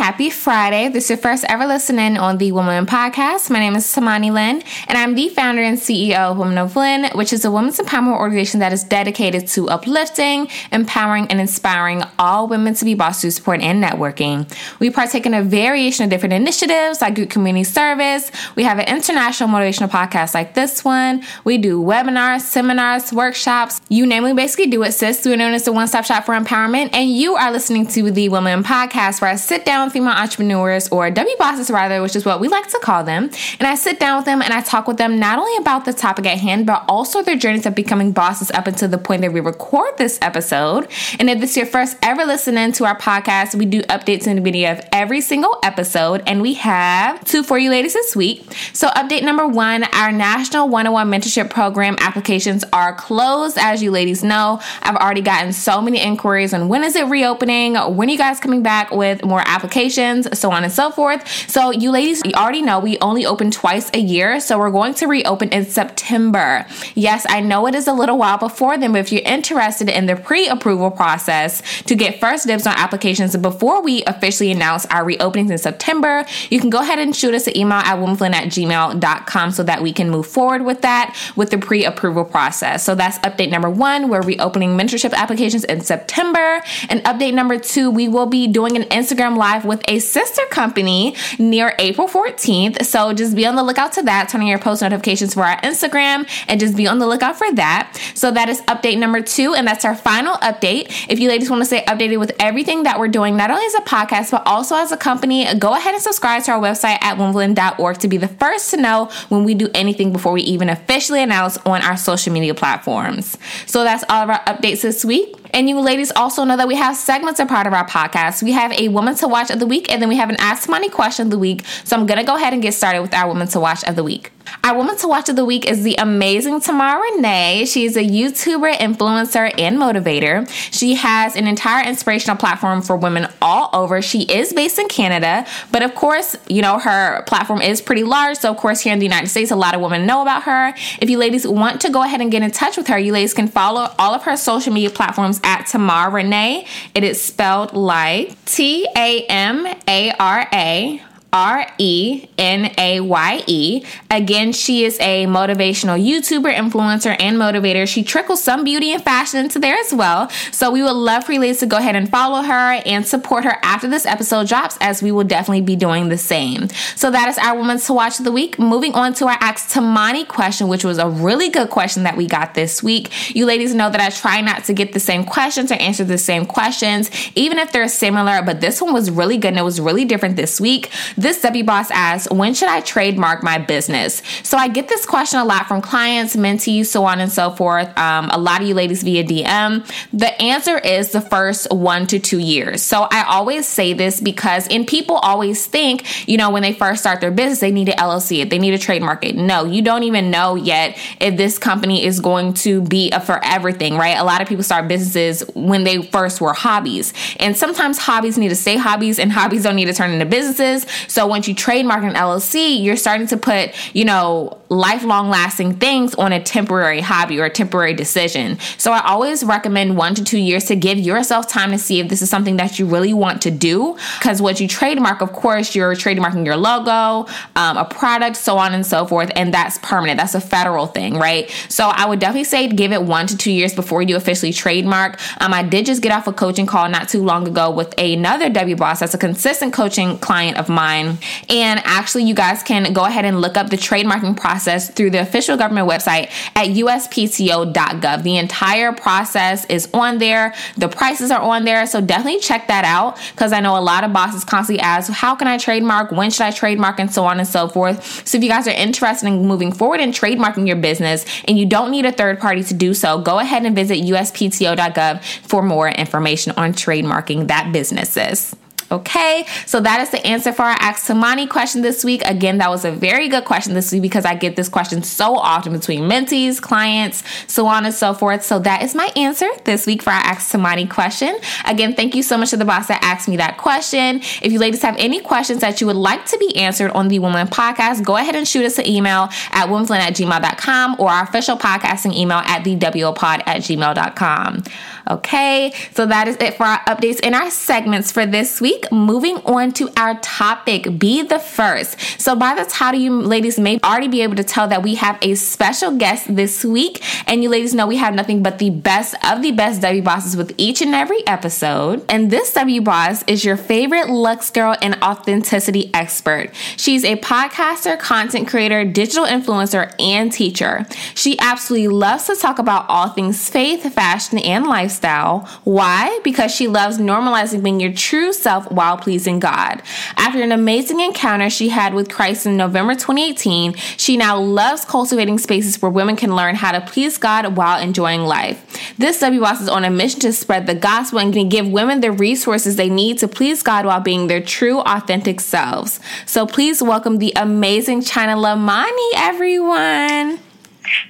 Happy Friday. This is your first ever listening on the Woman Podcast. My name is Tamani Lynn, and I'm the founder and CEO of Woman of Lynn, which is a women's empowerment organization that is dedicated to uplifting, empowering, and inspiring all women to be boss through support and networking. We partake in a variation of different initiatives like group community service. We have an international motivational podcast like this one. We do webinars, seminars, workshops. You name it, basically do it, sis. We're known as the one stop shop for empowerment, and you are listening to the Woman podcast where I sit down with female entrepreneurs or W bosses rather, which is what we like to call them. And I sit down with them and I talk with them not only about the topic at hand, but also their journeys of becoming bosses up until the point that we record this episode. And if this is your first ever listening to our podcast, we do updates in the video of every single episode. And we have two for you ladies this week. So update number one, our National 101 Mentorship Program applications are closed. As you ladies know, I've already gotten so many inquiries on when is it reopening? When are you guys coming back with more applications, so on and so forth. So, you ladies, you already know we only open twice a year. So, we're going to reopen in September. Yes, I know it is a little while before then, but if you're interested in the pre approval process to get first dibs on applications before we officially announce our reopenings in September, you can go ahead and shoot us an email at womanflynn at gmail.com so that we can move forward with that with the pre approval process. So, that's update number one. We're reopening mentorship applications in September. And update number two, we will be doing an Instagram live with a sister company near April 14th. So just be on the lookout to that. Turn on your post notifications for our Instagram and just be on the lookout for that. So that is update number two. And that's our final update. If you ladies want to stay updated with everything that we're doing, not only as a podcast, but also as a company, go ahead and subscribe to our website at womanflynn.org to be the first to know when we do anything before we even officially announce on our social media platforms. So that's all of our updates this week. And you ladies also know that we have segments a part of our podcast. We have a woman to watch of the week, and then we have an Ask Tamani question of the week. So I'm gonna go ahead and get started with our woman to watch of the week. Our woman to watch of the week is the amazing Tamara Renaye. She's a YouTuber, influencer, and motivator. She has an entire inspirational platform for women all over. She is based in Canada, but of course, you know, her platform is pretty large. So, of course, here in the United States, a lot of women know about her. If you ladies want to go ahead and get in touch with her, you ladies can follow all of her social media platforms at Tamara Renaye. It is spelled like T A M A R A R E N A Y E. Again, she is a motivational YouTuber, influencer, and motivator. She trickles some beauty and fashion into there as well. So we would love for you ladies to go ahead and follow her and support her after this episode drops, as we will definitely be doing the same. So that is our Women's to Watch of the Week. Moving on to our Ask Tamani question, which was a really good question that we got this week. You ladies know that I try not to get the same questions or answer the same questions, even if they're similar, but this one was really good and it was really different this week. This W Boss asks, when should I trademark my business? So I get this question a lot from clients, mentees, so on and so forth. Um, a lot of you ladies via DM. The answer is the first one to two years. So I always say this because, and people always think, you know, when they first start their business, they need to LLC it, they need to trademark it. No, you don't even know yet if this company is going to be a forever thing, right? A lot of people start businesses when they first were hobbies. And sometimes hobbies need to stay hobbies and hobbies don't need to turn into businesses. So once you trademark an LLC, you're starting to put, you know, lifelong lasting things on a temporary hobby or a temporary decision. So I always recommend one to two years to give yourself time to see if this is something that you really want to do. Because once you trademark, of course, you're trademarking your logo, um, a product, so on and so forth, and that's permanent. That's a federal thing, right? So I would definitely say give it one to two years before you officially trademark. Um, I did just get off a coaching call not too long ago with another W boss that's a consistent coaching client of mine. And actually, you guys can go ahead and look up the trademarking process through the official government website at uspto.gov. The entire process is on there, the prices are on there. So definitely check that out because I know a lot of bosses constantly ask, How can I trademark? When should I trademark? And so on and so forth. So if you guys are interested in moving forward and trademarking your business and you don't need a third party to do so, go ahead and visit uspto.gov for more information on trademarking that businesses. Okay, so that is the answer for our Ask Tamani question this week. Again, that was a very good question this week because I get this question so often between mentees, clients, so on and so forth. So that is my answer this week for our Ask Tamani question. Again, thank you so much to the boss that asked me that question. If you ladies have any questions that you would like to be answered on the Woman Podcast, go ahead and shoot us an email at womanflynn at gmail.com or our official podcasting email at the WOPod at gmail.com. Okay, so that is it for our updates in our segments for this week. Week. Moving on to our topic, be the first. So by the title, you ladies may already be able to tell that we have a special guest this week. And you ladies know we have nothing but the best of the best W bosses with each and every episode. And this W boss is your favorite Lux girl and authenticity expert. She's a podcaster, content creator, digital influencer, and teacher. She absolutely loves to talk about all things faith, fashion, and lifestyle. Why? Because she loves normalizing being your true self while pleasing God. After an amazing encounter she had with Christ in November 2018, she now loves cultivating spaces where women can learn how to please God while enjoying life. This W Boss is on a mission to spread the gospel and give women the resources they need to please God while being their true, authentic selves. So please welcome the amazing China Lamani, everyone.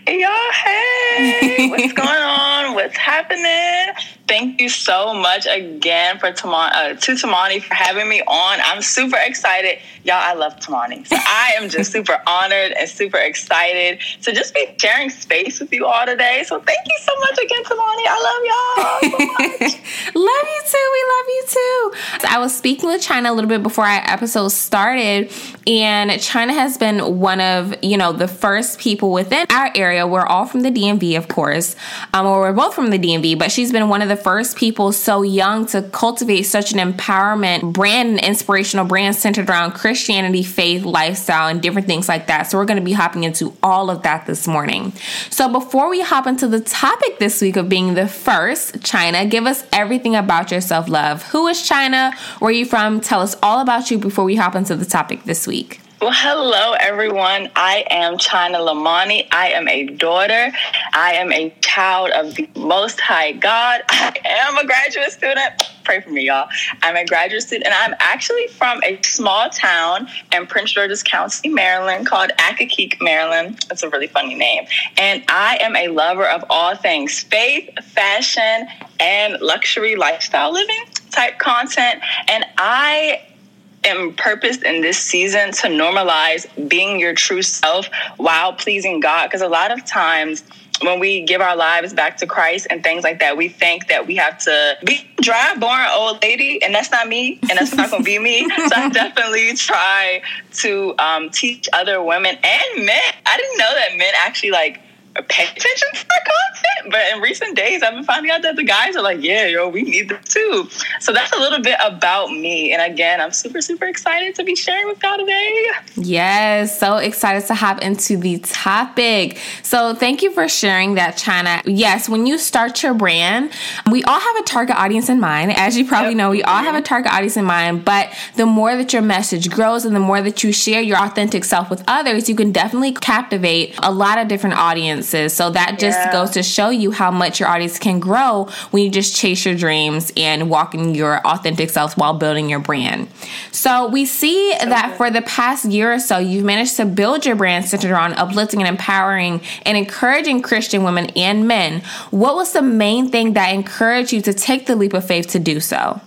Y'all, hey, what's going on? What's happening? Thank you so much again for Tamani, uh, to Tamani for having me on. I'm super excited. Y'all, I love Tamani. So I am just super honored and super excited to just be sharing space with you all today. So thank you so much again, Tamani. I love y'all so love you too. We love you too. So I was speaking with China a little bit before our episode started, and China has been one of, you know, the first people within our area. We're all from the DMV, of course, um, or we're both from the DMV, but she's been one of the first people so young to cultivate such an empowerment brand and inspirational brand centered around Christianity, faith, lifestyle, and different things like that. So we're going to be hopping into all of that this morning. So before we hop into the topic this week of being the first, China, give us everything about your self love. Who is China? Where are you from? Tell us all about you before we hop into the topic this week. Well, hello, everyone. I am China Lamani. I am a daughter. I am a child of the Most High God. I am a graduate student. Pray for me, y'all. I'm a graduate student, and I'm actually from a small town in Prince George's County, Maryland, called Accokeek, Maryland. That's a really funny name. And I am a lover of all things faith, fashion, and luxury lifestyle living type content. And I am purposed in this season to normalize being your true self while pleasing God. Because a lot of times, when we give our lives back to Christ and things like that, we think that we have to be dry, boring old lady, and that's not me, and that's not going to be me. So I definitely try to um, teach other women and men. I didn't know that men actually like pay attention to our content. But in recent days, I've been finding out that the guys are like, yeah, yo, we need this too. So that's a little bit about me. And again, I'm super, super excited to be sharing with y'all today. Yes, so excited to hop into the topic. So thank you for sharing that, China. Yes, when you start your brand, we all have a target audience in mind. As you probably know, we all have a target audience in mind. But the more that your message grows and the more that you share your authentic self with others, you can definitely captivate a lot of different audiences audiences. So that just yeah. goes to show you how much your audience can grow when you just chase your dreams and walk in your authentic self while building your brand. So we see that for the past year or so, you've managed to build your brand centered around uplifting and empowering and encouraging Christian women and men. What was the main thing that encouraged you to take the leap of faith to do so?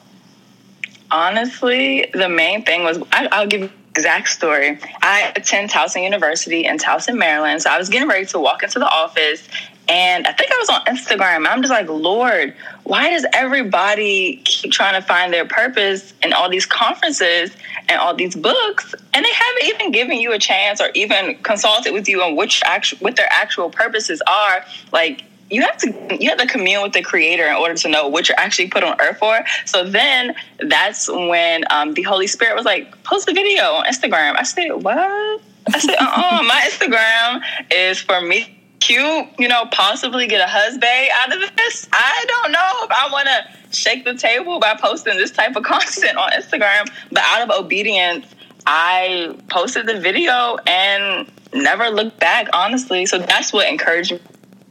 Honestly, the main thing was I, will give exact story. I attend Towson University in Towson, Maryland. So I was getting ready to walk into the office and I think I was on Instagram. I'm just like, Lord, why does everybody keep trying to find their purpose in all these conferences and all these books? And they haven't even given you a chance or even consulted with you on which actual what their actual purposes are. Like you have to you have to commune with the creator in order to know what you're actually put on earth for. So then that's when um, the holy spirit was like post a video on instagram. I said what? I said uh-uh my instagram is for me cute you know possibly get a husband out of this. I don't know if i want to shake the table by posting this type of content on instagram but out of obedience i posted the video and never looked back honestly. So that's what encouraged me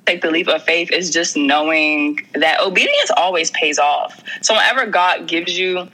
take the leap of faith is just knowing that obedience always pays off. So whenever God gives you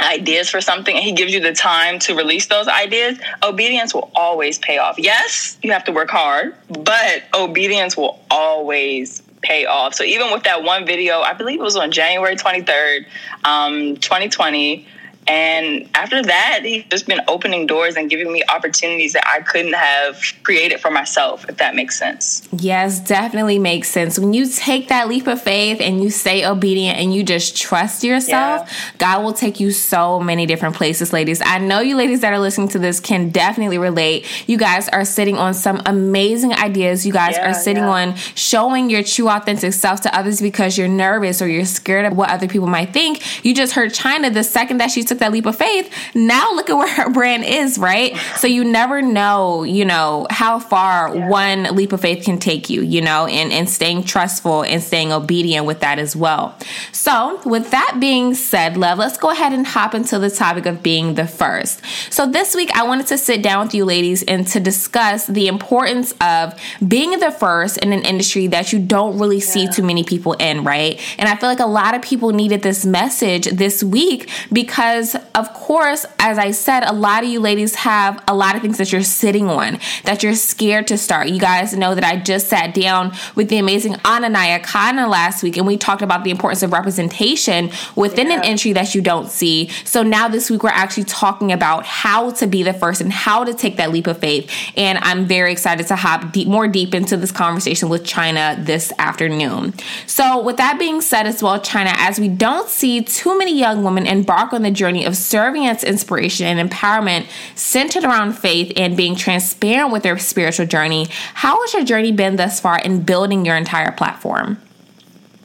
ideas for something and he gives you the time to release those ideas, obedience will always pay off. Yes, you have to work hard, but obedience will always pay off. So even with that one video, I believe it was on January 23rd, um, 2020, And after that, he's just been opening doors and giving me opportunities that I couldn't have created for myself, if that makes sense. Yes, definitely makes sense. When you take that leap of faith and you stay obedient and you just trust yourself, yeah. God will take you so many different places, ladies. I know you ladies that are listening to this can definitely relate. You guys are sitting on some amazing ideas. You guys yeah, are sitting yeah. on showing your true authentic self to others because you're nervous or you're scared of what other people might think. You just heard China the second that she took that leap of faith. Now look at where her brand is, right? So you never know, you know, how far yeah. one leap of faith can take you, you know, and, and staying trustful and staying obedient with that as well. So with that being said, love, let's go ahead and hop into the topic of being the first. So this week I wanted to sit down with you ladies and to discuss the importance of being the first in an industry that you don't really see yeah. too many people in, right? And I feel like a lot of people needed this message this week because, of course, as I said, a lot of you ladies have a lot of things that you're sitting on that you're scared to start. You guys know that I just sat down with the amazing Ananaya Kana last week and we talked about the importance of representation within yeah. an entry that you don't see. So now this week we're actually talking about how to be the first and how to take that leap of faith. And I'm very excited to hop deep, more deep into this conversation with China this afternoon. So with that being said as well, China, as we don't see too many young women embark on the journey of serving inspiration and empowerment centered around faith and being transparent with their spiritual journey. How has your journey been thus far in building your entire platform?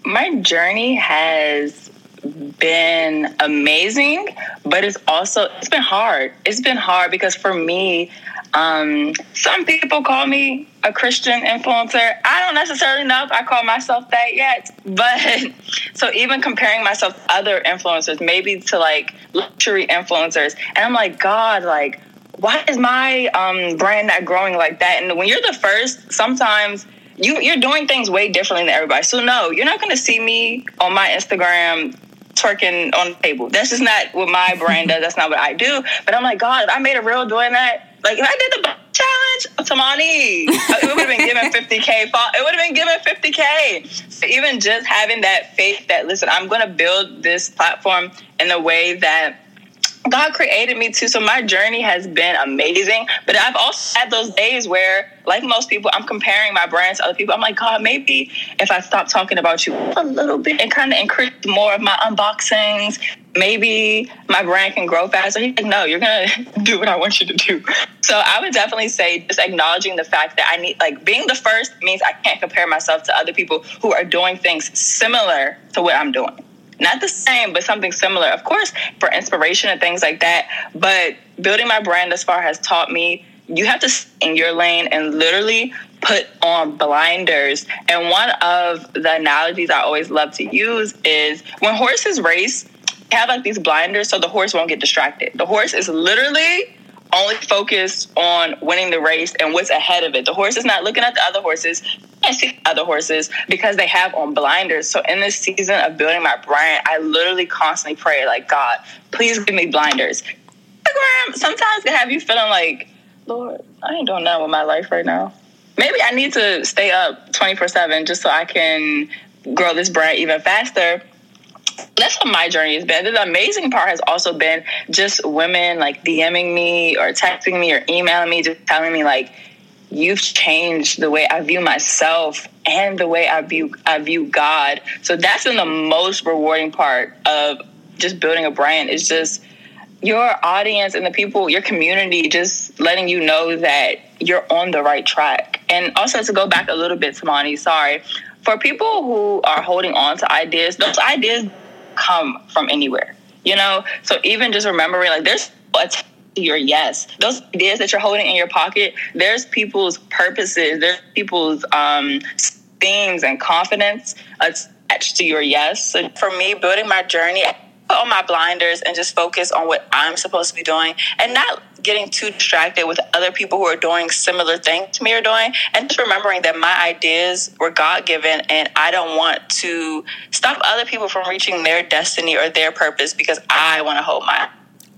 My journey has been amazing, but it's also it's been hard. It's been hard because for me, um, some people call me a Christian influencer. I don't necessarily know if I call myself that yet, but so even comparing myself to other influencers, maybe to like luxury influencers, and I'm like, God, like, why is my um, brand not growing like that? And when you're the first, sometimes you you're doing things way differently than everybody. So no, you're not going to see me on my Instagram twerking on the table. That's just not what my brand does. That's not what I do. But I'm like, God, if I made a reel doing that, like if I did the challenge, Tamani, it would have been given 50k. It would have been given 50k. So even just having that faith that listen, I'm going to build this platform in a way that God created me too. So my journey has been amazing. But I've also had those days where, like most people, I'm comparing my brand to other people. I'm like, God, maybe if I stop talking about you a little bit and kind of increase more of my unboxings, maybe my brand can grow faster. He's like, no, you're going to do what I want you to do. So I would definitely say just acknowledging the fact that I need, like, being the first means I can't compare myself to other people who are doing things similar to what I'm doing not the same, but something similar. Of course, for inspiration and things like that. But building my brand thus far has taught me you have to stay in your lane and literally put on blinders. And one of the analogies I always love to use is when horses race, have like these blinders so the horse won't get distracted. The horse is literally only focused on winning the race and what's ahead of it. The horse is not looking at the other horses. I see other horses because they have on blinders. So in this season of building my brand, I literally constantly pray, like, God, please give me blinders. Instagram sometimes can have you feeling like, Lord, I ain't doing nothing with my life right now. Maybe I need to stay up 24 7 just so I can grow this brand even faster that's what my journey has been. The amazing part has also been just women like DMing me or texting me or emailing me, just telling me like, you've changed the way I view myself and the way I view I view God. So that's been the most rewarding part of just building a brand is just your audience and the people, your community, just letting you know that you're on the right track. And also to go back a little bit, Tamani, sorry. For people who are holding on to ideas, those ideas come from anywhere, you know? So even just remembering, like, there's your yes. Those ideas that you're holding in your pocket, there's people's purposes, there's people's um, themes and confidence attached to your yes. So for me, building my journey, put on my blinders and just focus on what I'm supposed to be doing and not getting too distracted with other people who are doing similar things to me are doing and just remembering that my ideas were God given and I don't want to stop other people from reaching their destiny or their purpose because I want to hold mine.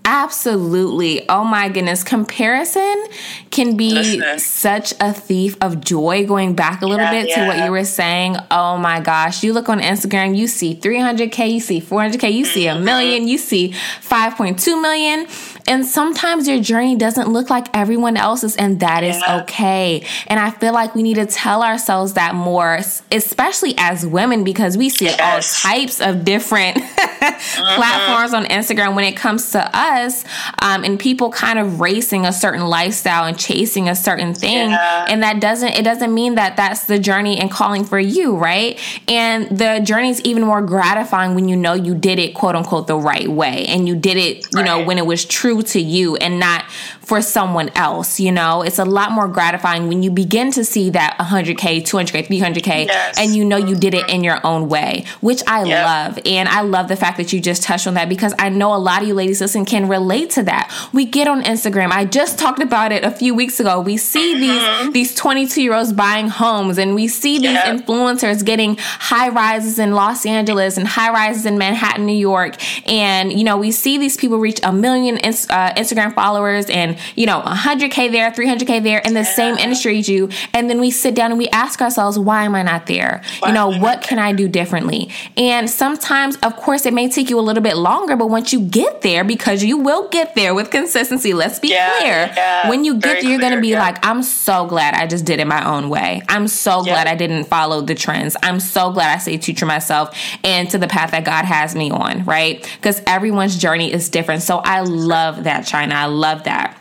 Absolutely. Oh my goodness. Comparison can be Listen. such a thief of joy. Going back a little yeah, bit yeah. to what you were saying. Oh my gosh. You look on Instagram, you see 300K, you see 400K, you see a mm-hmm. million, you see 5.2 million. And sometimes your journey doesn't look like everyone else's, and that is yeah. okay. And I feel like we need to tell ourselves that more, especially as women, because we see yes. all types of different mm-hmm. platforms on Instagram when it comes to us, um, and people kind of racing a certain lifestyle and chasing a certain thing. Yeah. And that doesn't, it doesn't mean that that's the journey and calling for you, right? And the journey is even more gratifying when you know you did it, quote unquote, the right way. And you did it, you right. know, when it was true true to you and not for someone else. You know, it's a lot more gratifying when you begin to see that 100K, 200K, 300K, yes. and you know you did it in your own way, which I yep. love. And I love the fact that you just touched on that because I know a lot of you ladies listen can relate to that. We get on Instagram. I just talked about it a few weeks ago. We see mm-hmm. these these 22 year olds buying homes, and we see these yep. influencers getting high rises in Los Angeles and high rises in Manhattan, New York, and you know we see these people reach a million uh, Instagram followers and, you know, 100K there, 300K there in the yeah. same industry as you. And then we sit down and we ask ourselves, why am I not there? Why? You know, what can I do differently? And sometimes, of course, it may take you a little bit longer, but once you get there, because you will get there with consistency, let's be yeah, clear. Yeah, when you get there, you're going to be like, I'm so glad I just did it my own way. I'm so glad I didn't follow the trends. I'm so glad I stayed true to myself and to the path that God has me on, right? Because everyone's journey is different. So I love love that, China. I love that.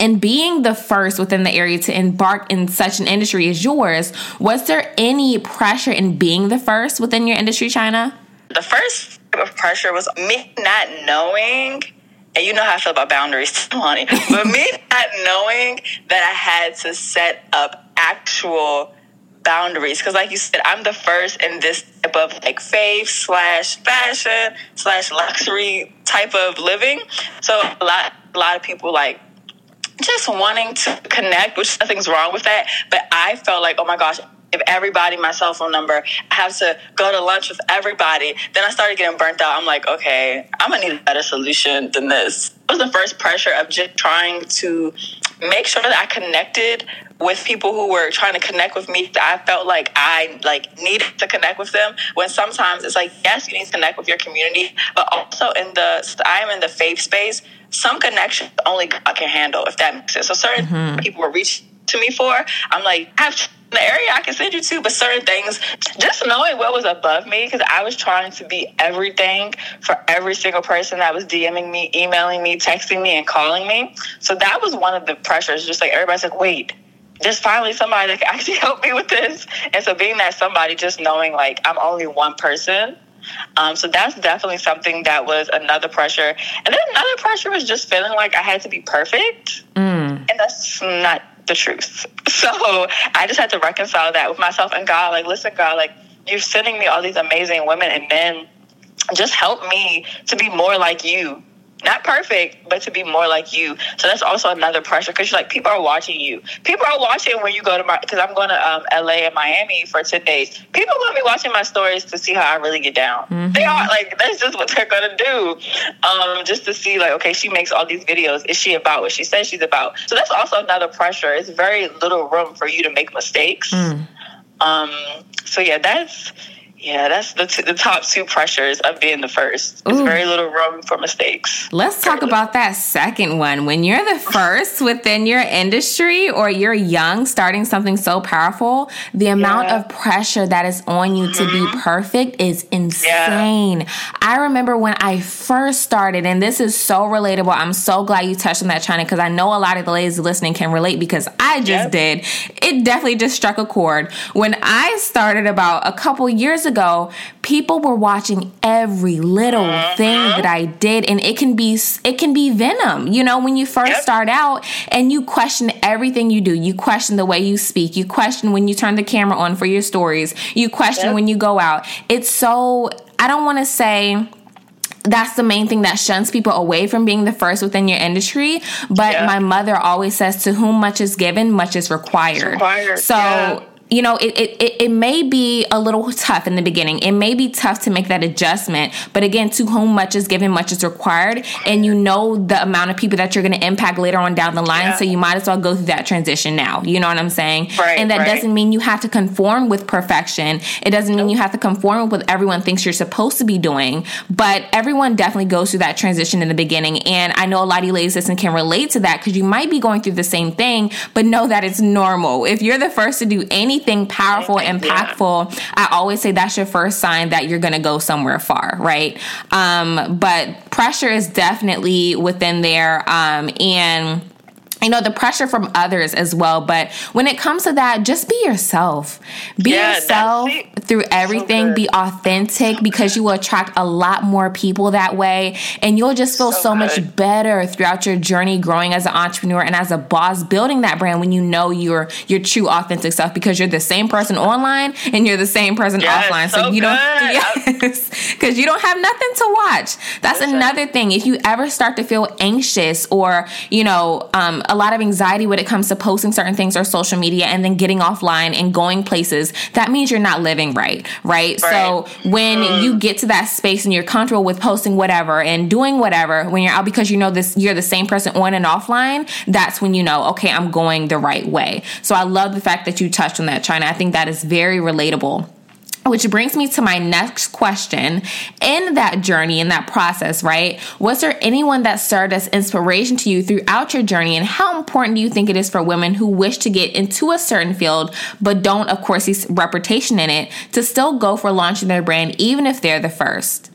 And being the first within the area to embark in such an industry as yours, was there any pressure in being the first within your industry, China? The first type of pressure was me not knowing and you know how I feel about boundaries, Lonnie. but me not knowing that I had to set up actual boundaries, because like you said, I'm the first in this type of like faith slash fashion slash luxury type of living. So a lot, a lot of people like just wanting to connect, which nothing's wrong with that. But I felt like, oh my gosh, if everybody my cell phone number. I have to go to lunch with everybody. Then I started getting burnt out. I'm like, okay, I'm gonna need a better solution than this. It was the first pressure of just trying to make sure that I connected with people who were trying to connect with me. That I felt like I like needed to connect with them. When sometimes it's like, yes, you need to connect with your community, but also in the I am in the faith space. Some connections only God can handle, if that makes sense. So certain mm-hmm. people were reaching to me for, I'm like, I have the area I can send you to, but certain things, just knowing what was above me, because I was trying to be everything for every single person that was DMing me, emailing me, texting me, and calling me. So that was one of the pressures. Just like everybody's like, wait, there's finally somebody that can actually help me with this. And so being that somebody, just knowing like I'm only one person. Um, so that's definitely something that was another pressure. And then another pressure was just feeling like I had to be perfect. Mm. And that's not the truth. So I just had to reconcile that with myself and God. Like, listen, God, like you're sending me all these amazing women and men. Just help me to be more like you not perfect, but to be more like you. So that's also another pressure because you're like people are watching you. People are watching when you go to my because I'm going to um, LA and Miami for ten days. People will be watching my stories to see how I really get down. Mm-hmm. They are like that's just what they're gonna do, um, just to see like okay, she makes all these videos. Is she about what she says she's about? So that's also another pressure. It's very little room for you to make mistakes. Mm. Um, so yeah, that's yeah, that's the, t- the top two pressures of being the first. There's very little room for mistakes. Let's talk about that second one. When you're the first within your industry or you're young, starting something so powerful, the amount yeah. of pressure that is on you mm-hmm. to be mm-hmm. perfect is insane. Yeah. I remember when I first started, and this is so relatable. I'm so glad you touched on that, China, because I know a lot of the ladies listening can relate because I just yep. did. It definitely just struck a chord. When I started about a couple years ago, people were watching every little mm-hmm. thing that I did and it can be it can be venom. You know, when you first yep. start out and you question everything you do. You question the way you speak. You question when you turn the camera on for your stories. You question yep. when you go out. It's so I don't want to say that's the main thing that shuns people away from being the first within your industry. But yeah. my mother always says, to whom much is given, much is required. required. So, yeah you know, it, it, it may be a little tough in the beginning. It may be tough to make that adjustment. But again, to whom much is given, much is required. And you know the amount of people that you're going to impact later on down the line. Yeah. So you might as well go through that transition now. You know what I'm saying? Right, and that right. doesn't mean you have to conform with perfection. It doesn't mean you have to conform with what everyone thinks you're supposed to be doing. But everyone definitely goes through that transition in the beginning. And I know a lot of you ladies listen can relate to that because you might be going through the same thing, but know that it's normal. If you're the first to do anything powerful, impactful, yeah. I always say that's your first sign that you're going to go somewhere far, right? Um, but pressure is definitely within there. Um, and you know the pressure from others as well. But when it comes to that just be yourself. Be yeah, yourself through everything. so be authentic because you will attract a lot more people that way. And you'll just feel so, so much better throughout your journey growing as an entrepreneur and as a boss building that brand when you know your your true authentic self because you're the same person online and you're the same person yes, offline. So, so you good. don't yes because you don't have nothing to watch. That's, another thing. If you ever start to feel anxious or you know um, a lot of anxiety when it comes to posting certain things or social media and then getting offline and going places, that means you're not living right, right? right. So when mm. you get to that space and you're comfortable with posting whatever and doing whatever when you're out because you know this you're the same person on and offline, that's when you know, okay, I'm going the right way. So I love the fact that you touched on that, China. I think that is very relatable. Which brings me to my next question. In that journey, in that process, right? Was there anyone that served as inspiration to you throughout your journey? And how important do you think it is for women who wish to get into a certain field, but don't, of course, see reputation in it, to still go for launching their brand, even if they're the first?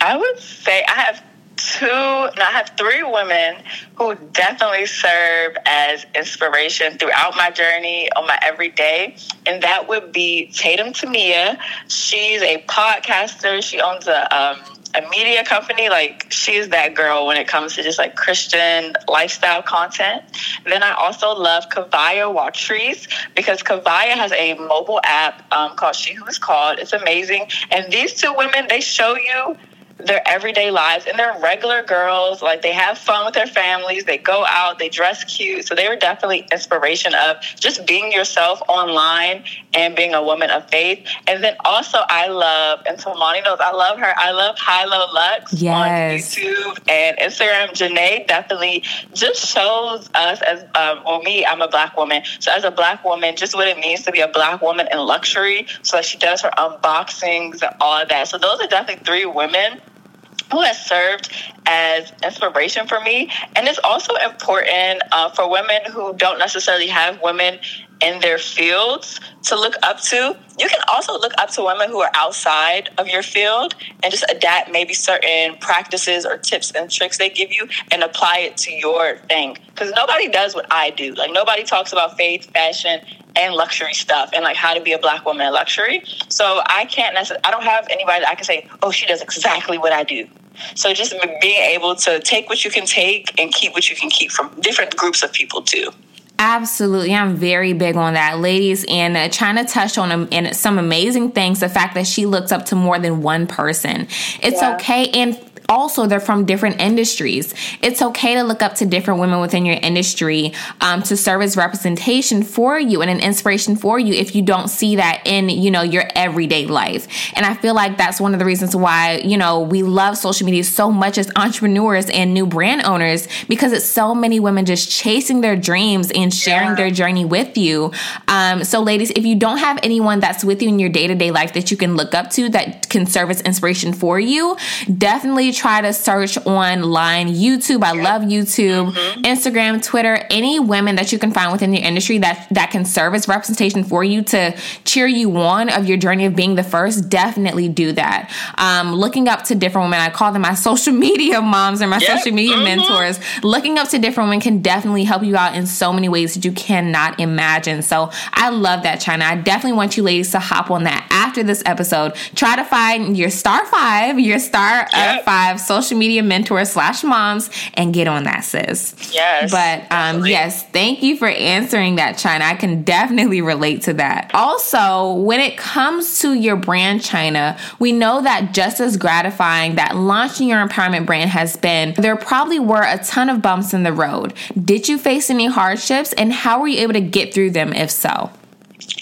I would say I have two, no, I have three women who definitely serve as inspiration throughout my journey on my everyday. And that would be Tatum Tamia. She's a podcaster. She owns a, um, a media company. Like she's that girl when it comes to just like Christian lifestyle content. then I also love Kavaya Watrice because Kavaya has a mobile app um, called She Who Is Called. It's amazing. And these two women, they show you their everyday lives and they're regular girls like they have fun with their families they go out they dress cute. So they were definitely inspiration of just being yourself online and being a woman of faith. And then also i love and Tamani knows i love her i love high low lux yes. on youtube and instagram. Janae definitely just shows us as um, well me i'm a black woman. So as a black woman just what it means to be a black woman in luxury so she does her unboxings and all of that. So those are definitely three women who has served as inspiration for me. And it's also important uh, for women who don't necessarily have women in their fields to look up to. You can also look up to women who are outside of your field and just adapt maybe certain practices or tips and tricks they give you and apply it to your thing. Because nobody does what I do. Like, nobody talks about faith, fashion, and luxury stuff and like how to be a black woman in luxury. So I can't necessarily, I don't have anybody that I can say, oh, she does exactly what I do. So just being able to take what you can take and keep what you can keep from different groups of people too. Absolutely. I'm very big on that, ladies. And uh, trying to touch on um, and some amazing things the fact that she looks up to more than one person. It's yeah. okay. And also they're from different industries. It's okay to look up to different women within your industry um, to serve as representation for you and an inspiration for you if you don't see that in you know your everyday life. And I feel like that's one of the reasons why you know we love social media so much as entrepreneurs and new brand owners because it's so many women just chasing their dreams and sharing yeah. their journey with you. Um, so, ladies, if you don't have anyone that's with you in your day to day life that you can look up to that can serve as inspiration for you, definitely try to search online YouTube. I love YouTube, mm-hmm. Instagram, Twitter, any women that you can find within your industry that that can serve as representation for you to cheer you on of your journey of being the first. Definitely do that. Um, looking up to different women, I call them my social media moms or my yep. social media mm-hmm. mentors. Looking up to different women can definitely help you out in so many ways that you cannot imagine. So I love that, China. I definitely want you ladies to hop on that after this episode. Try to find your star five, your star yep. five have social media mentors slash moms and get on that, sis. Yes. But um, yes, thank you for answering that, China. I can definitely relate to that. Also, when it comes to your brand, China, we know that just as gratifying that launching your empowerment brand has been, there probably were a ton of bumps in the road. Did you face any hardships and how were you able to get through them if so?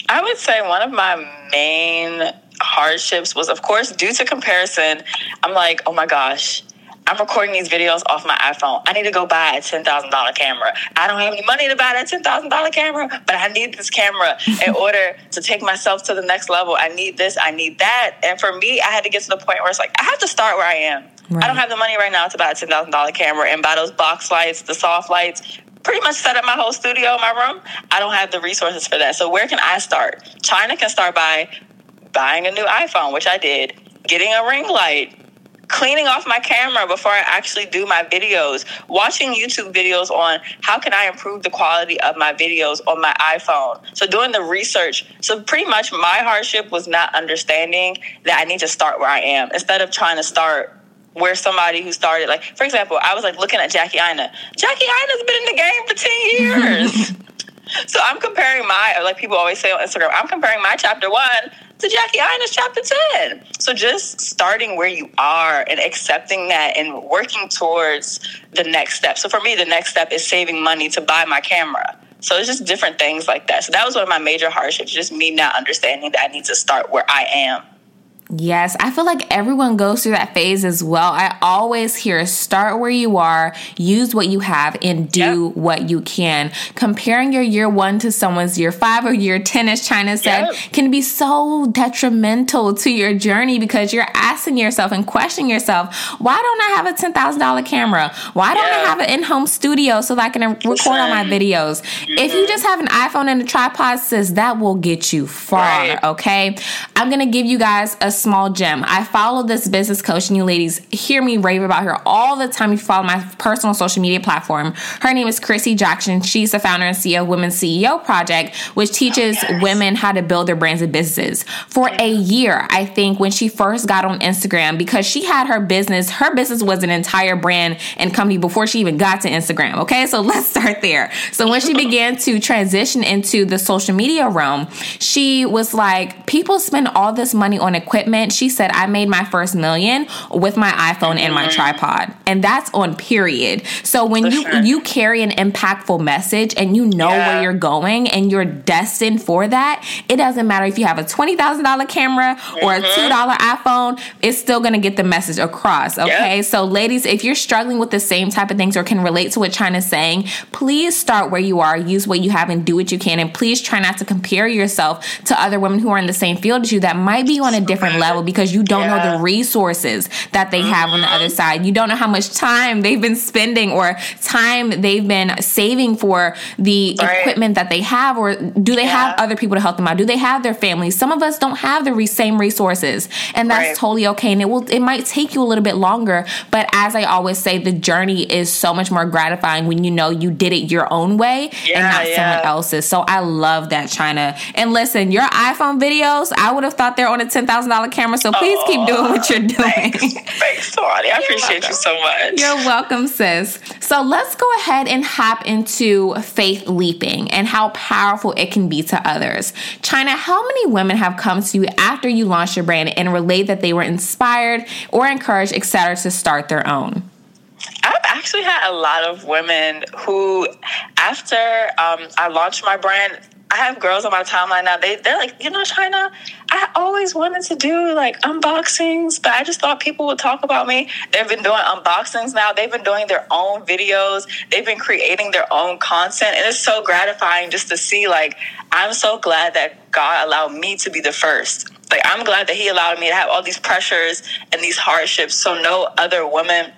I would say one of my main hardships was, of course, due to comparison. I'm like, oh my gosh, I'm recording these videos off my iPhone. I need to go buy a $10,000 camera. I don't have any money to buy that $10,000 camera, but I need this camera in order to take myself to the next level. I need this, I need that. And for me, I had to get to the point where it's like, I have to start where I am. Right. I don't have the money right now to buy a $10,000 camera and buy those box lights, the soft lights, pretty much set up my whole studio in my room. I don't have the resources for that. So where can I start? China can start by buying a new iPhone, which I did, getting a ring light, cleaning off my camera before I actually do my videos, watching YouTube videos on how can I improve the quality of my videos on my iPhone. So doing the research. So pretty much my hardship was not understanding that I need to start where I am instead of trying to start where somebody who started like for example, I was like looking at Jackie Aina. Jackie Aina's been in the game for 10 years. so I'm comparing my like people always say on Instagram, I'm comparing my chapter 1 to Jackie Aina's chapter 10. So just starting where you are and accepting that and working towards the next step. So for me, the next step is saving money to buy my camera. So it's just different things like that. So that was one of my major hardships, just me not understanding that I need to start where I am. Yes, I feel like everyone goes through that phase as well. I always hear start where you are, use what you have, and do yep. what you can. Comparing your year one to someone's year five or year 10, as China said, yep. can be so detrimental to your journey because you're asking yourself and questioning yourself, why don't I have a $10,000 camera? Why don't I have an in home studio so that I can record all my videos? If you mm-hmm. just have an iPhone and a tripod, sis, that will get you far, right. okay? I'm going to give you guys a small gem. I follow this business coach, and you ladies hear me rave about her all the time. You follow my personal social media platform. Her name is Chrissy Jackson. She's the founder and CEO of Women's CEO Project, which teaches oh, yes. women how to build their brands and businesses. For a year, I think, when she first got on Instagram, because she had her business, her business was an entire brand and company before she even got to Instagram. Okay, so let's start there. So when she began to transition into the social media realm, she was like, people spend all this money on equipment equipment, she said, I made my first million with my iPhone and my mm-hmm. tripod. And that's on period. So when For you sure. you carry an impactful message and you know yeah. where you're going and you're destined for that, it doesn't matter if you have a $20,000 camera mm-hmm. or a mm-hmm. $2 iPhone, it's still going to get the message across, okay? Yep. So ladies, if you're struggling with the same type of things or can relate to what China's saying, please start where you are, use what you have and do what you can and please try not to compare yourself to other women who are in the same field as you that might be on a different level because you don't yeah. know the resources that they have on the other mm-hmm. side. You don't know how much time they've been spending or time they've been saving for the right. equipment that they have, or do they yeah. have other people to help them out? Do they have their families? Some of us don't have the re- same resources, and that's right. totally okay. And it will it might take you a little bit longer, but as I always say, the journey is so much more gratifying when you know you did it your own way yeah, and not someone else's. So I love that China. And listen, your iPhone videos, I would have thought they're on a ten thousand dollar camera. So please oh, keep doing what you're oh, doing. Thanks, thanks. I appreciate welcome. you so much. You're welcome, sis. So let's go ahead and hop into faith leaping and how powerful it can be to others. China, how many women have come to you after you launched your brand and relayed that they were inspired or encouraged, etc., to start their own? I've actually had a lot of women who, after um, I launched my brand, I have girls on my timeline now. They they're like, you know, China. I always wanted to do like unboxings, but I just thought people would talk about me. They've been doing unboxings now. They've been doing their own videos. They've been creating their own content, and it's so gratifying just to see. Like, I'm so glad that God allowed me to be the first. Like, I'm glad that He allowed me to have all these pressures and these hardships, so no other woman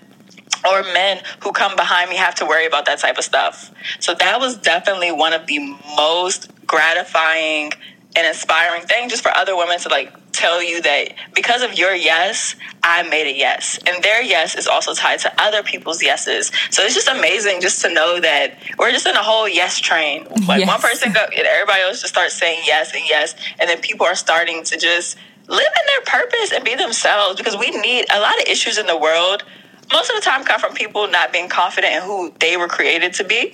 or men who come behind me have to worry about that type of stuff. So that was definitely one of the most gratifying and inspiring things just for other women to like tell you that because of your yes, I made a yes. And their yes is also tied to other people's yeses. So it's just amazing just to know that we're just in a whole yes train. Like yes. one person go and everybody else just starts saying yes and yes. And then people are starting to just live in their purpose and be themselves because we need a lot of issues in the world most of the time come from people not being confident in who they were created to be.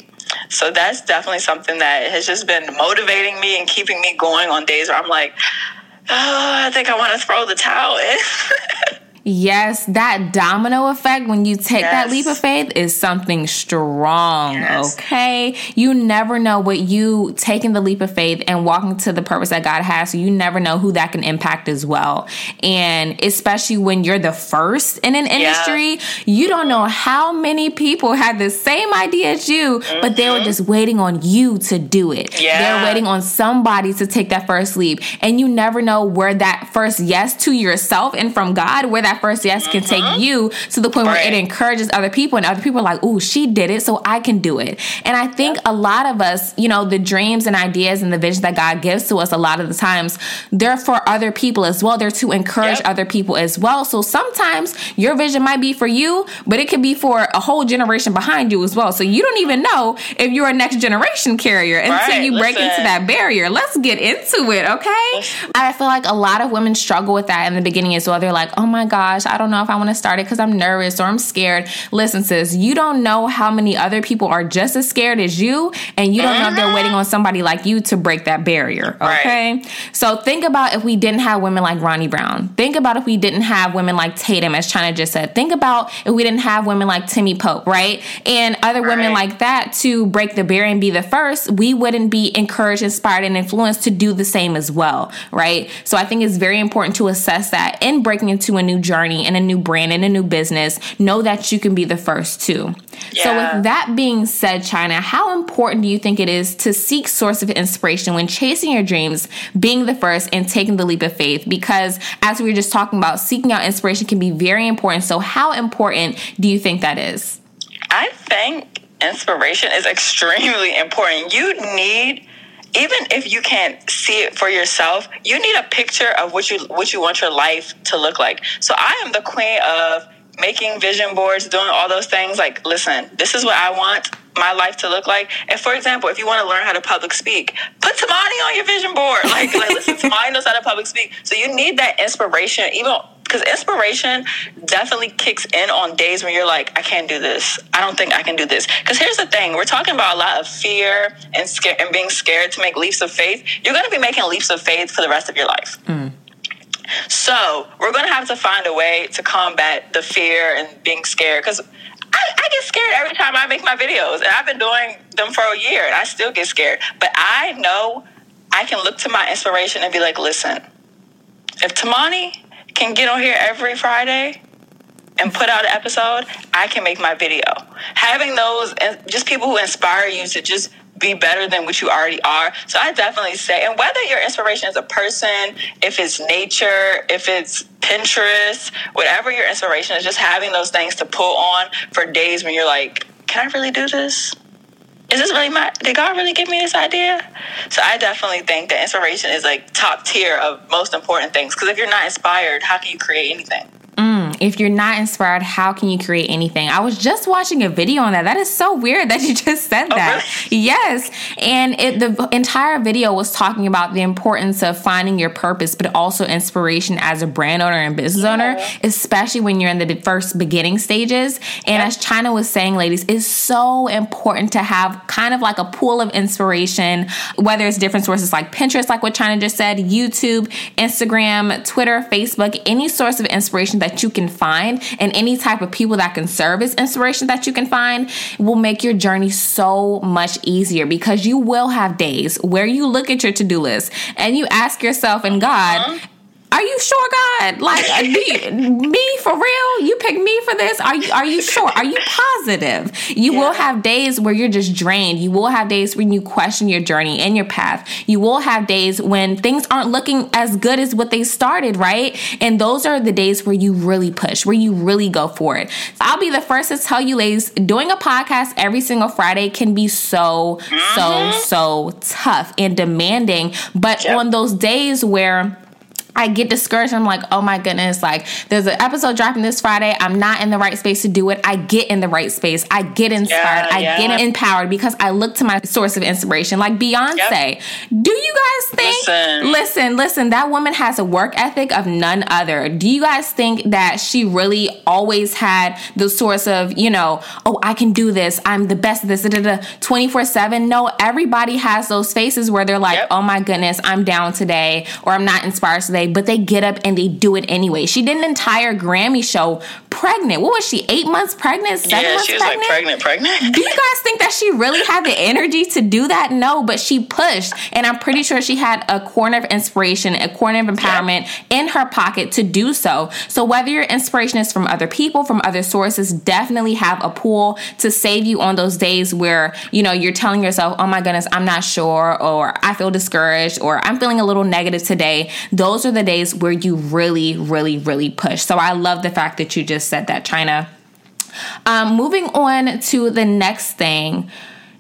So that's definitely something that has just been motivating me and keeping me going on days where I'm like, oh, I think I want to throw the towel in. Yes, that domino effect when you take yes. that leap of faith is something strong. Yes. Okay. You never know what you taking the leap of faith and walking to the purpose that God has. So you never know who that can impact as well. And especially when you're the first in an industry, yeah. you don't know how many people had the same idea as you, mm-hmm. but they were mm-hmm. just waiting on you to do it. Yeah. They're waiting on somebody to take that first leap. And you never know where that first yes to yourself and from God, where that that first yes can take mm-hmm. you to the point right. where it encourages other people and other people are like, oh, she did it, so I can do it. And I think a lot of us, you know, the dreams and ideas and the vision that God gives to us a lot of the times, they're for other people as well. They're to encourage yep. other people as well. So sometimes your vision might be for you, but it could be for a whole generation behind you as well. So you don't even know if you're a next generation carrier until right. you break Listen. into that barrier. Let's get into it, okay? I feel like a lot of women struggle with that in the beginning as well. They're like, oh my God, gosh, I don't know if I want to start it because I'm nervous or I'm scared. Listen, sis, you don't know how many other people are just as scared as you, and you don't know if they're waiting mm-hmm. on somebody like you to break that barrier. Okay. Right. So think about if we didn't have women like Ronnie Brown. Think about if we didn't have women like Tatum, as Chynna just said. Think about if we didn't have women like Timmy Pope, right? And other right. women like that to break the barrier and be the first, we wouldn't be encouraged, inspired, and influenced to do the same as well, right? So I think it's very important to assess that in breaking into a new journey journey and a new brand and a new business, know that you can be the first too. Yeah. So, with that being said, Chynna, how important do you think it is to seek source of inspiration when chasing your dreams, being the first, and taking the leap of faith? Because as we were just talking about, seeking out inspiration can be very important. So, how important do you think that is? I think inspiration is extremely important. You need even if you can't see it for yourself, you need a picture of what you what you want your life to look like. So I am the queen of making vision boards, doing all those things. Like, listen, this is what I want my life to look like. And for example, if you want to learn how to public speak, put Tamani on your vision board. Like, like listen, Tamani knows how to public speak. So you need that inspiration, even because inspiration definitely kicks in on days when you're like, I can't do this. I don't think I can do this. Because here's the thing: we're talking about a lot of fear and scare and being scared to make leaps of faith. You're going to be making leaps of faith for the rest of your life. Mm. So we're going to have to find a way to combat the fear and being scared because I, I, get scared every time I make my videos, and I've been doing them for a year, and I still get scared. But I know I can look to my inspiration and be like, listen, if Tamani can get on here every Friday and put out an episode, I can make my video. Having those, just people who inspire you to just be better than what you already are. So I definitely say, and whether your inspiration is a person, if it's nature, if it's Pinterest, whatever your inspiration is, just having those things to pull on for days when you're like, can I really do this? Is this really my, did God really give me this idea? So I definitely think that inspiration is like top tier of most important things. Because if you're not inspired, how can you create anything? If you're not inspired, how can you create anything? I was just watching a video on that. That is so weird that you just said oh, that. Really? Yes. And it, the entire video was talking about the importance of finding your purpose, but also inspiration as a brand owner and business yeah. owner, especially when you're in the first beginning stages. And yeah. as Chynna was saying, ladies, it's so important to have kind of like a pool of inspiration, whether it's different sources like Pinterest, like what Chynna just said, YouTube, Instagram, Twitter, Facebook, any source of inspiration that you can can find and any type of people that can serve as inspiration that you can find will make your journey so much easier because you will have days where you look at your to-do list and you ask yourself and God, uh-huh are you sure, God? Like you, me for real? You picked me for this? Are you are you sure? Are you positive? You yeah. will have days where you're just drained. You will have days when you question your journey and your path. You will have days when things aren't looking as good as what they started, right? And those are the days where you really push, where you really go for it. I'll be the first to tell you, ladies, doing a podcast every single Friday can be so, mm-hmm. so, so tough and demanding. But yep. on those days where I get discouraged. I'm like, oh my goodness, like there's an episode dropping this Friday. I'm not in the right space to do it. I get in the right space. I get inspired. Yeah, yeah. I get empowered because I look to my source of inspiration. Like Beyonce. Yep. Do you guys think listen. listen, listen, that woman has a work ethic of none other. Do you guys think that she really always had the source of, you know, oh, I can do this. I'm the best at this 24/7? No, everybody has those faces where they're like, yep. "Oh my goodness, I'm down today or I'm not inspired today." But they get up and they do it anyway. She did an entire Grammy show pregnant. What was she? Eight months pregnant? Seven yeah, months she was pregnant? like pregnant, pregnant. do you guys think that she really had the energy to do that? No, but she pushed, and I'm pretty sure she had a corner of inspiration, a corner of empowerment yeah. in her pocket to do so. So whether your inspiration is from other people, from other sources, definitely have a pool to save you on those days where you know you're telling yourself, "Oh my goodness, I'm not sure," or "I feel discouraged," or "I'm feeling a little negative today." Those are the days where you really, really, really push. So I love the fact that you just said that, Chynna. Um, moving on to the next thing.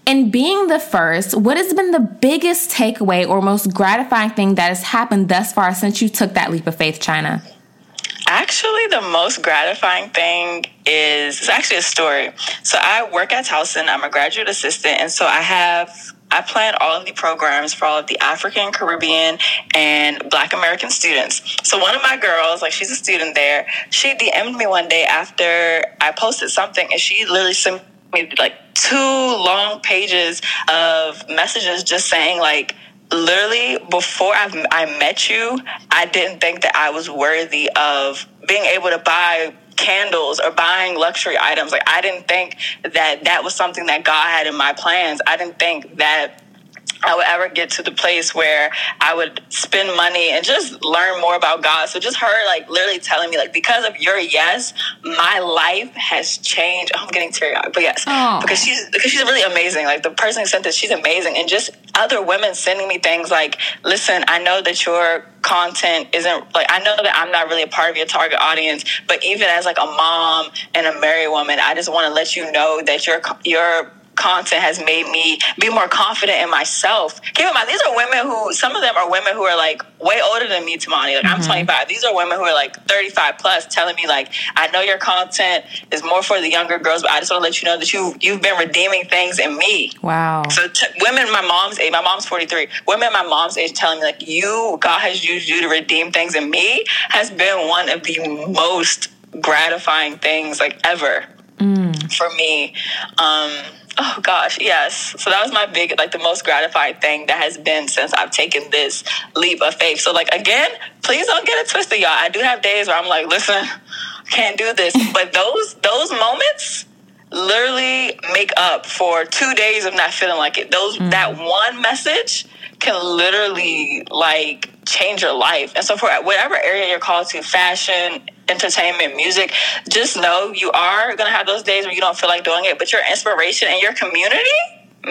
In being the first, what has been the biggest takeaway or most gratifying thing that has happened thus far since you took that leap of faith, Chynna? Actually, the most gratifying thing is it's actually a story. So I work at Towson. I'm a graduate assistant, and so I have I plan all of the programs for all of the African, Caribbean, and Black American students. So one of my girls, like she's a student there, she DM'd me one day after I posted something, and she literally sent me like two long pages of messages just saying like literally before I've, I met you, I didn't think that I was worthy of being able to buy candles or buying luxury items. Like I didn't think that that was something that God had in my plans. I didn't think that I would ever get to the place where I would spend money and just learn more about God. So just her like literally telling me like because of your yes, my life has changed. Oh, I'm getting teary eyed, but yes, Aww. because she's because she's really amazing. Like the person who sent this, she's amazing, and just other women sending me things like, listen, I know that your content isn't like I know that I'm not really a part of your target audience, but even as like a mom and a married woman, I just want to let you know that your your content has made me be more confident in myself. Keep in mind, these are women who, some of them are women who are like way older than me, Tamani. Like, mm-hmm. I'm 25. These are women who are like 35 plus telling me, like, I know your content is more for the younger girls, but I just want to let you know that you, you've been redeeming things in me. Wow. So, t- women my mom's age, my mom's 43, women my mom's age telling me, like, you, God has used you to redeem things in me has been one of the most gratifying things, like, ever mm. for me. Um, Oh gosh, yes. So that was my big, like the most gratifying thing that has been since I've taken this leap of faith. So like again, please don't get it twisted, y'all. I do have days where I'm like, listen, can't do this. But those those moments literally make up for two days of not feeling like it. Those mm-hmm. that one message can literally like change your life. And so for whatever area you're called to, fashion, entertainment, music, just know you are going to have those days where you don't feel like doing it, but your inspiration and your community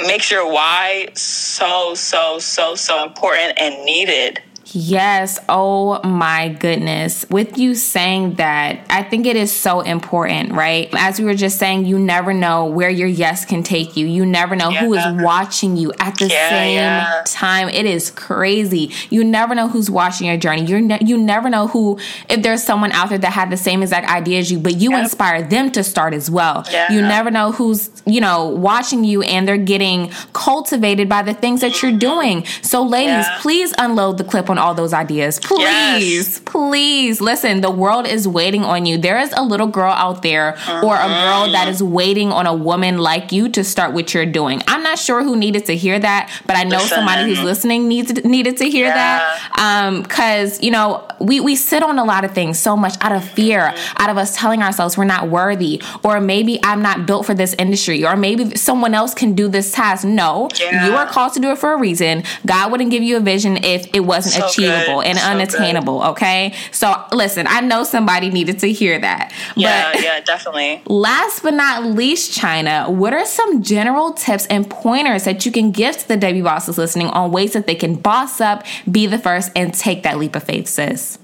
makes your why so, so, so, so important and needed. Yes. Oh my goodness. With you saying that, I think it is so important, right? As we were just saying, you never know where your yes can take you. You never know yeah. who is watching you at the yeah, same yeah. time. It is crazy. You never know who's watching your journey. You ne- you never know who if there's someone out there that had the same exact idea as you, but you yep. inspire them to start as well. You never know who's, you know, watching you and they're getting cultivated by the things that you're doing. So ladies, please unload the clip on all those ideas. Please, yes. please listen. The world is waiting on you. There is a little girl out there uh-huh. or a girl that is waiting on a woman like you to start what you're doing. I'm not sure who needed to hear that, but I know listen. somebody who's listening needs needed to hear yeah. that. Um, cause you know, we, we sit on a lot of things so much out of fear, mm-hmm. out of us telling ourselves we're not worthy, or maybe I'm not built for this industry, or maybe someone else can do this task. No, yeah. you are called to do it for a reason. God wouldn't give you a vision if it wasn't so achievable and so unattainable. Good. Okay. So listen, I know somebody needed to hear that. Yeah, but yeah, definitely. Last but not least, Chynna, what are some general tips and pointers that you can give to the Debbie bosses listening on ways that they can boss up, be the first, and take that leap of faith, sis?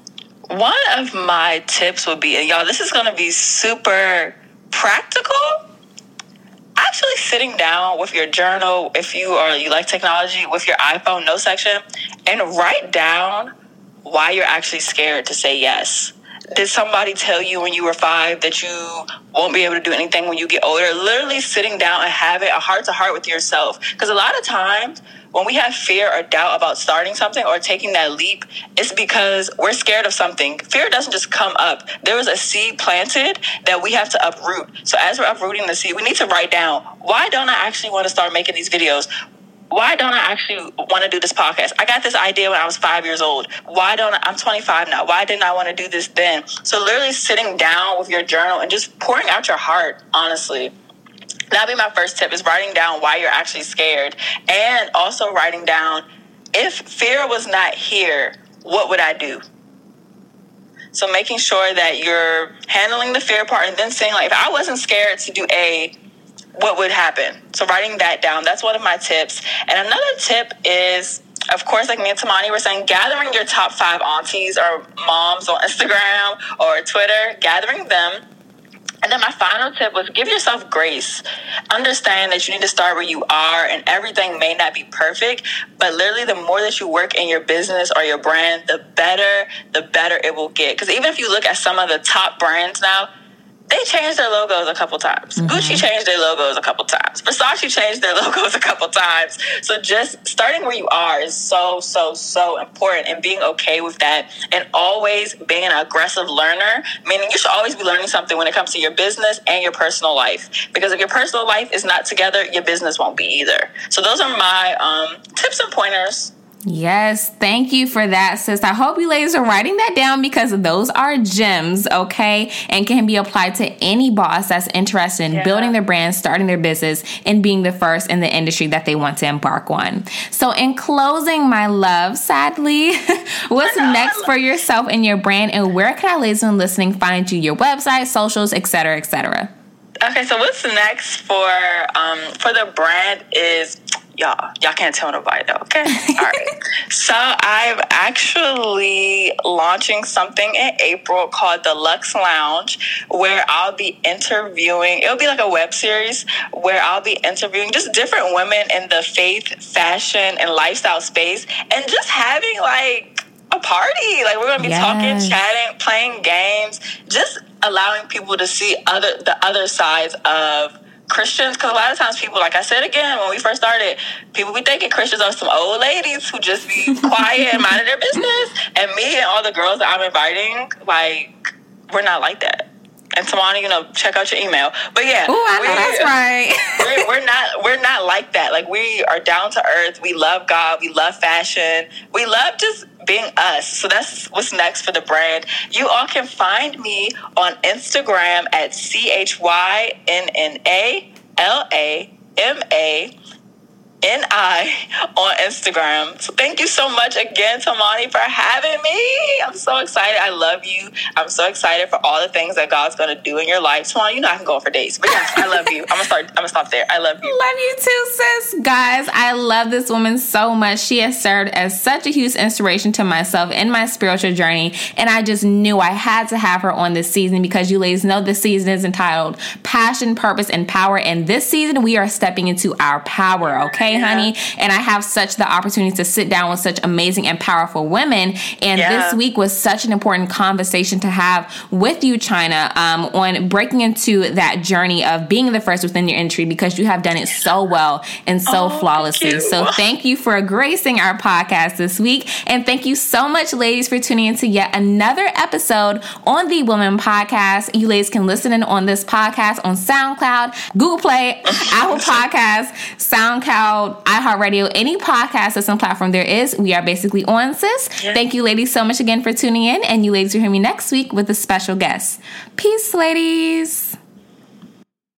One of my tips would be, and y'all, this is going to be super practical actually sitting down with your journal, if you are you like technology, with your iPhone note section, and write down why you're actually scared to say yes. Did somebody tell you when you were five that you won't be able to do anything when you get older? Literally sitting down and having a heart to heart with yourself. Because a lot of times when we have fear or doubt about starting something or taking that leap, it's because we're scared of something. Fear doesn't just come up. There is a seed planted that we have to uproot. So as we're uprooting the seed, we need to write down why don't I actually want to start making these videos? Why don't I actually want to do this podcast? I got this idea when I was five years old. Why don't I, I'm 25 now? Why didn't I want to do this then? So literally sitting down with your journal and just pouring out your heart, honestly. That'd be my first tip is writing down why you're actually scared and also writing down if fear was not here, what would I do? So making sure that you're handling the fear part and then saying like if I wasn't scared to do A, what would happen? So writing that down, that's one of my tips. And another tip is of course, like me and Tamani were saying, gathering your top five aunties or moms on Instagram or Twitter, gathering them and then my final tip was give yourself grace. Understand that you need to start where you are and everything may not be perfect, but literally the more that you work in your business or your brand, the better, the better it will get. Because even if you look at some of the top brands now, they changed their logos a couple times. Mm-hmm. Gucci changed their logos a couple times. Versace changed their logos a couple times. So just starting where you are is so, so, so important and being okay with that and always being an aggressive learner, meaning you should always be learning something when it comes to your business and your personal life. Because if your personal life is not together, your business won't be either. So those are my um, tips and pointers Yes, thank you for that, sis. I hope you ladies are writing that down because those are gems, okay? And can be applied to any boss that's interested in yeah. building their brand, starting their business, and being the first in the industry that they want to embark on. So, in closing, my love, sadly, what's next for yourself and your brand, and where can our ladies and listening find you? Your website, socials, etc., etc. Okay, so what's next for um, for the brand is y'all y'all can't tell nobody though okay? All right. So i'm actually launching something in april called the lux lounge where i'll be interviewing it'll be like a web series where i'll be interviewing just different women in the faith fashion and lifestyle space and just having like a party. Like we're gonna be yes. talking chatting playing games just allowing people to see other the other sides of Christians, because a lot of times people, like I said again, when we first started, people be thinking Christians are some old ladies who just be quiet and minding their business. And me and all the girls that I'm inviting, like, we're not like that. And Tamani, you know, check out your email. But yeah, Ooh, I know that's right. we're, we're not we're not like that. Like we are down to earth. We love God. We love fashion. We love just being us. So that's what's next for the brand. You all can find me on Instagram at C H Y N N A L A M A N I on Instagram. So thank you so much again, Tamani, for having me. I'm so excited. I love you. I'm so excited for all the things that God's gonna do in your life. Tamani, you know I can go on for days. But yes, I love you. I'm gonna start I'm gonna stop there. I love you. Love you too, sis. Guys, I love this woman so much. She has served as such a huge inspiration to myself in my spiritual journey. And I just knew I had to have her on this season because you ladies know this season is entitled Passion, Purpose, and Power. And this season we are stepping into our power, okay? Okay, yeah. honey? And I have such the opportunity to sit down with such amazing and powerful women. And yeah. this week was such an important conversation to have with you, Chynna, um, on breaking into that journey of being the first within your industry because you have done it so well and so oh, flawlessly. Thank so thank you for gracing our podcast this week. And thank you so much, ladies, for tuning into yet another episode on the Woman Podcast. You ladies can listen in on this podcast on SoundCloud, Google Play, Apple Podcasts, SoundCloud, iHeartRadio, any podcast or some platform there is, we are basically on, sis. Yeah. Thank you, ladies, so much again for tuning in. And you ladies will hear me next week with a special guest. Peace, ladies.